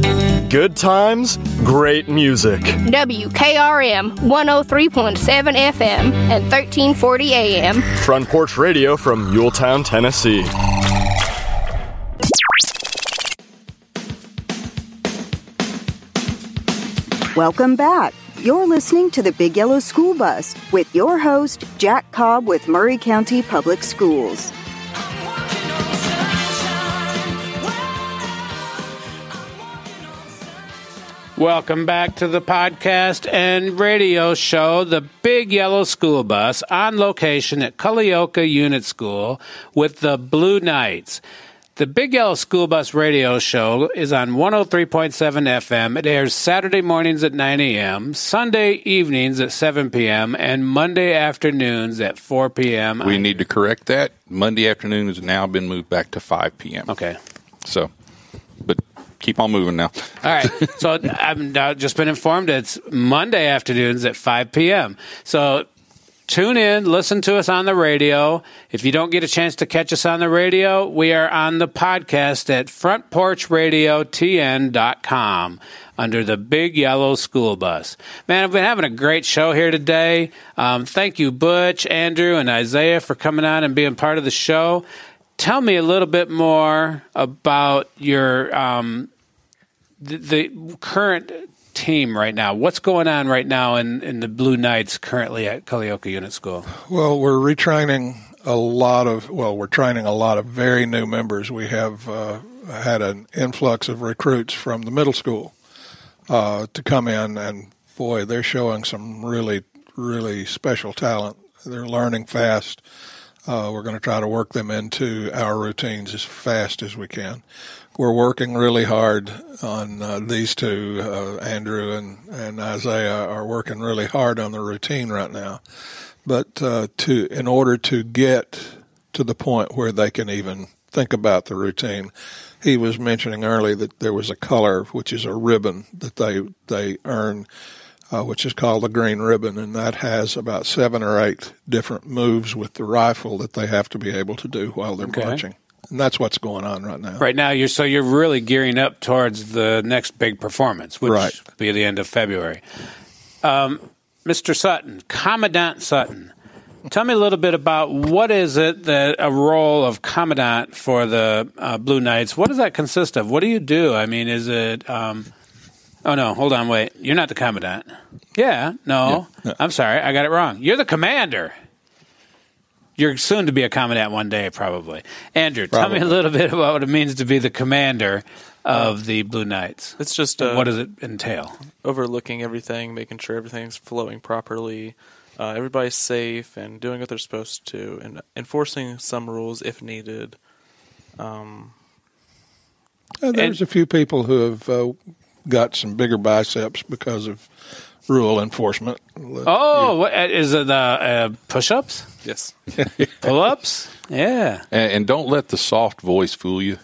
Good times, great music. WKRM 103.7 FM and 1340 AM. Front Porch Radio from Muletown, Tennessee. Welcome back. You're listening to the Big Yellow School Bus with your host, Jack Cobb with Maury County Public Schools. Welcome back to the podcast and radio show, The Big Yellow School Bus, on location at Culleoka Unit School with the Blue Knights. The Big Yellow School Bus radio show is on 103.7 FM. It airs Saturday mornings at 9 a.m., Sunday evenings at 7 p.m., and Monday afternoons at 4 p.m. We need to correct that. Monday afternoon has now been moved back to 5 p.m. Okay. So, but keep on moving now. All right. So I've just been informed it's Monday afternoons at 5 p.m. So tune in, listen to us on the radio. If you don't get a chance to catch us on the radio, we are on the podcast at frontporchradiotn.com under the Big Yellow School Bus. Man, I've been having a great show here today. Um, thank you, Butch, Andrew, and Isaiah for coming on and being part of the show. Tell me a little bit more about your um, the, the current team right now. What's going on right now in, in the Blue Knights currently at Culleoka Unit School? Well, we're retraining a lot of, well, we're training a lot of very new members. We have uh, had an influx of recruits from the middle school uh, to come in, and boy, they're showing some really, really special talent. They're learning fast. Uh, we're going to try to work them into our routines as fast as we can. We're working really hard on uh, these two. Uh, Andrew and, and Isaiah are working really hard on the routine right now. But uh, to in order to get to the point where they can even think about the routine, he was mentioning earlier that there was a color which is a ribbon that they they earn uh, which is called the green ribbon, and that has about seven or eight different moves with the rifle that they have to be able to do while they're Okay. marching. And that's what's going on right now. Right now, you're so you're really gearing up towards the next big performance, which Right. will be the end of February. Um, Mr. Sutton, Commandant Sutton, tell me a little bit about what is it that a role of commandant for the uh, Blue Knights? What does that consist of? What do you do? I mean, is it? Um, oh no, hold on, wait. You're not the commandant. Yeah, no, I'm sorry, I got it wrong. You're the commander. You're soon to be a commandant one day, probably. Andrew, tell me a little bit about what it means to be the commander of the Blue Knights. It's just uh, what does it entail? overlooking everything, making sure everything's flowing properly, uh, everybody's safe, and doing what they're supposed to, and enforcing some rules if needed. Um, Uh, there's a few people who have uh, got some bigger biceps because of rule enforcement. Oh, what, uh, is it uh, uh, push-ups? Yes. Pull-ups? Yeah. And, and don't let the soft voice fool you.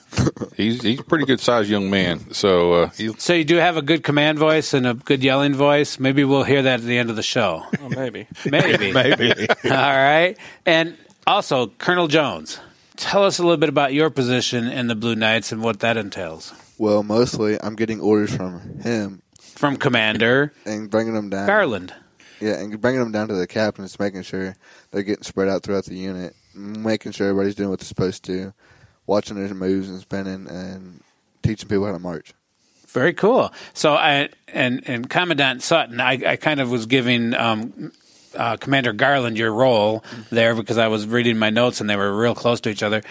He's he's a pretty good sized young man. So uh, So you do have a good command voice and a good yelling voice. Maybe we'll hear that at the end of the show. oh, maybe. Maybe. Maybe. All right. And also, Colonel Jones, tell us a little bit about your position in the Blue Knights and what that entails. Well, mostly I'm getting orders from him From Commander and bringing them down. Garland. Yeah, and bringing them down to the captains, making sure they're getting spread out throughout the unit, making sure everybody's doing what they're supposed to, watching their moves and spinning, and teaching people how to march. Very cool. So, I and and Commandant Sutton, I, I kind of was giving um, uh, Commander Garland your role there because I was reading my notes and they were real close to each other.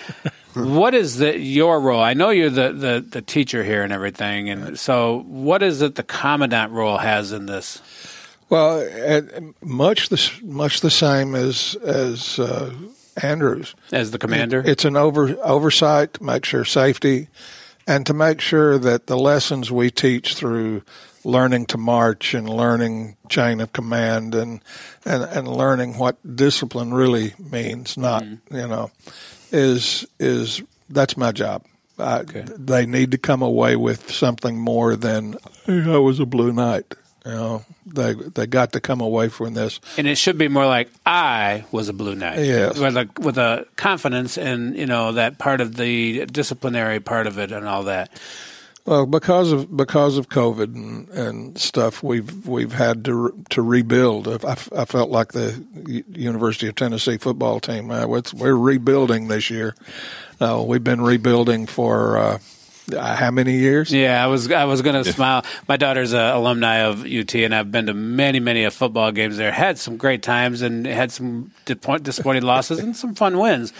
What is the your role? I know you're the, the, the teacher here and everything, and so what is it the Commandant role has in this? Well, much the much the same as as uh, Andrews as the commander. It's an over oversight to make sure safety, and to make sure that the lessons we teach through learning to march and learning chain of command and and, and learning what discipline really means, not mm-hmm. you know, is is that's my job. I, okay. They need to come away with something more than I was a blue knight. You know, they they got to come away from this, and it should be more like I was a blue knight. Yes, with a with a confidence and you know that part of the disciplinary part of it and all that. Well, because of because of COVID and, and stuff, we've we've had to to rebuild. I, I felt like the University of Tennessee football team. Uh, we're rebuilding this year. Uh, we've been rebuilding for. Uh, uh, how many years? Yeah, I was I was going to smile. My daughter's an alumni of UT, and I've been to many many of football games there. Had some great times and had some disappointing losses and some fun wins.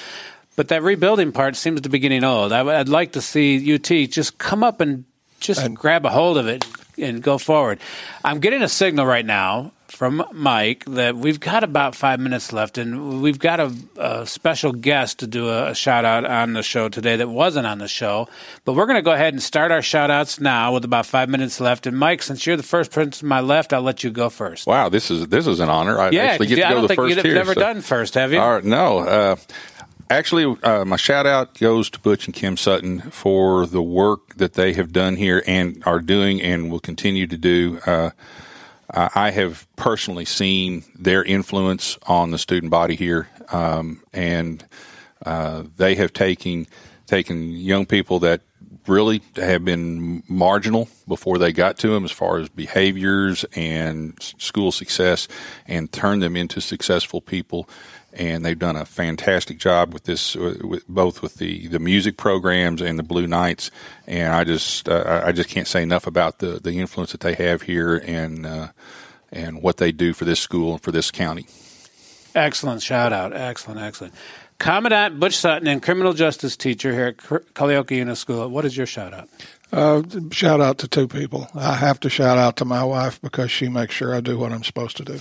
But that rebuilding part seems to be getting old. I, would like to see UT just come up and just and, grab a hold of it and go forward. I'm getting a signal right now from Mike that we've got about five minutes left, and we've got a, a special guest to do a, a, shout out on the show today that wasn't on the show. But we're going to go ahead and start our shout outs now with about five minutes left. And Mike, since you're the first person to my left, I'll let you go first. Wow, this is this is an honor. I yeah, actually get to I go don't think first you've here, never so. done first, have you? Right, no. Uh, Actually, uh, my shout out goes to Butch and Kim Sutton for the work that they have done here and are doing and will continue to do. Uh, I have personally seen their influence on the student body here, um, and uh, they have taken taken young people that really have been marginal before they got to them as far as behaviors and school success, and turned them into successful people and they've done a fantastic job with this, with, both with the, the music programs and the Blue Knights. And I just uh, I just can't say enough about the, the influence that they have here and uh, and what they do for this school and for this county. Excellent shout out, excellent, excellent. Commandant Butch Sutton and criminal justice teacher here at Culleoka Unit School. What is your shout out? Uh, shout out to two people. I have to shout out to my wife because she makes sure I do what I'm supposed to do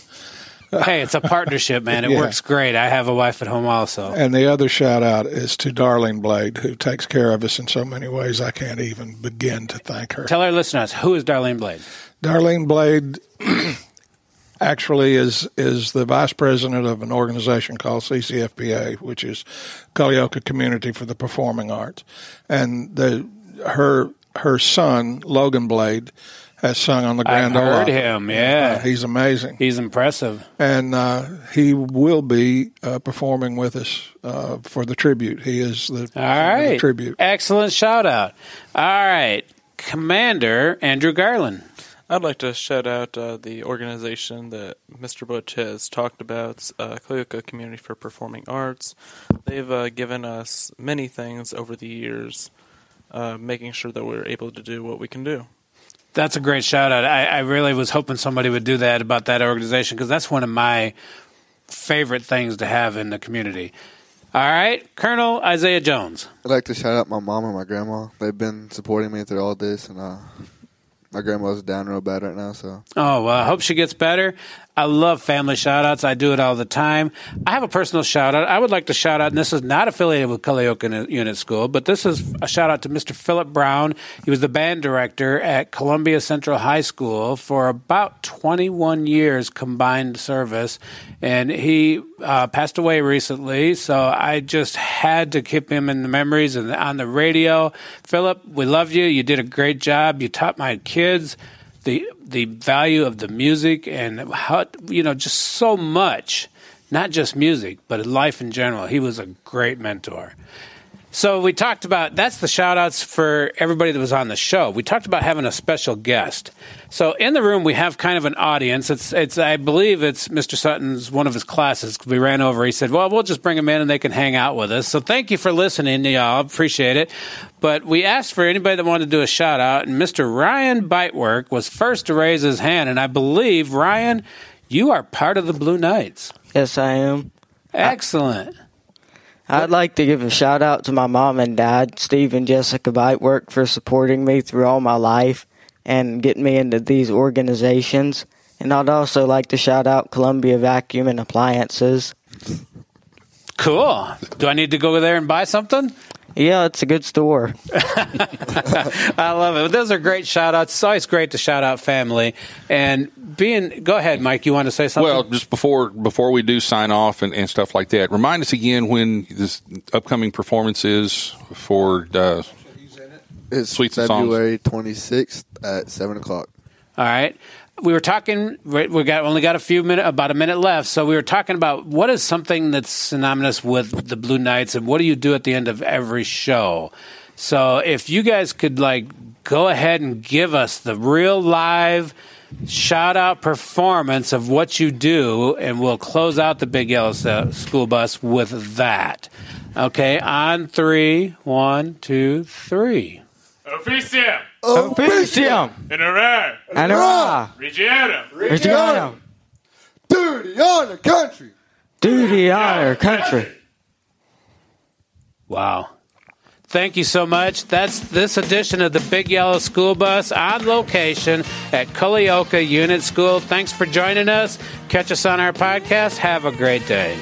hey, it's a partnership, man. It yeah. works great. I have a wife at home also. And the other shout out is to Darlene Blade, who takes care of us in so many ways I can't even begin to thank her. Tell our listeners who is Darlene Blade. Darlene Blade actually is is the vice president of an organization called CCFPA, which is Culleoka Community for the Performing Arts, and the her her son Logan Blade has sung on the Grand Ole. I've Ole heard Opry. him, yeah. Uh, he's amazing. He's impressive. And uh, he will be uh, performing with us uh, for the tribute. He is the, All right. the tribute. Excellent shout out. All right. Commander Andrew Garland. I'd like to shout out uh, the organization that Mr. Butch has talked about, uh, Community for Performing Arts. They've uh, given us many things over the years, uh, making sure that we're able to do what we can do. That's a great shout out. I, I really was hoping somebody would do that about that organization because that's one of my favorite things to have in the community. All right, Colonel Isaiah Jones. I'd like to shout out my mom and my grandma. They've been supporting me through all this, and uh, my grandma's down real bad right now. So. Oh well, I hope she gets better. I love family shout outs. I do it all the time. I have a personal shout out. I would like to shout out, and this is not affiliated with Culleoka Unit School, but this is a shout out to Mr. Philip Brown. He was the band director at Columbia Central High School for about 21 years combined service, and he uh, passed away recently. So I just had to keep him in the memories and on the radio. Philip, we love you. You did a great job. You taught my kids the the value of the music and how you know just so much, not just music, but life in general. He was a great mentor. So we talked about that's the shout outs for everybody that was on the show. We talked about having a special guest. So in the room we have kind of an audience. It's it's I believe it's Mr. Sutton's one of his classes. We ran over. He said, "Well, we'll just bring them in and they can hang out with us." So thank you for listening, y'all. Appreciate it. But we asked for anybody that wanted to do a shout out, and Mr. Ryan Bitework was first to raise his hand, and I believe Ryan, you are part of the Blue Knights. Yes, I am. Excellent. I'd like to give a shout out to my mom and dad, Steve and Jessica Bitework, for supporting me through all my life and getting me into these organizations. And I'd also like to shout out Columbia Vacuum and Appliances. Cool. Do I need to go there and buy something? Yeah, it's a good store. I love it. Those are great shout outs. It's always great to shout out family. And being, go ahead, Mike, you want to say something? Well, just before before we do sign off and, and stuff like that, remind us again when this upcoming performance is for uh, It's Sweets and Songs. February 26th at 7 o'clock. All right. We were talking. We got only got a few minute, about a minute left. So we were talking about what is something that's synonymous with the Blue Knights, and what do you do at the end of every show? So if you guys could like go ahead and give us the real live shout out performance of what you do, and we'll close out the Big Yellow School Bus with that. Okay, on three, one, two, three. Officium. Officium. Honorar. Honorar. Regianum. Regianum. Duty on the country. Duty on our country. Wow. Thank you so much. That's this edition of the Big Yellow School Bus on location at Culleoka Unit School. Thanks for joining us. Catch us on our podcast. Have a great day.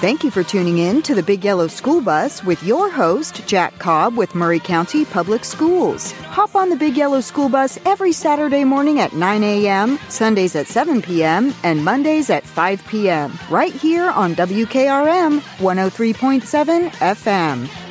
Thank you for tuning in to the Big Yellow School Bus with your host, Jack Cobb with Maury County Public Schools. Hop on the Big Yellow School Bus every Saturday morning at 9 a.m., Sundays at 7 p.m., and Mondays at 5 p.m. right here on WKRM 103.7 FM.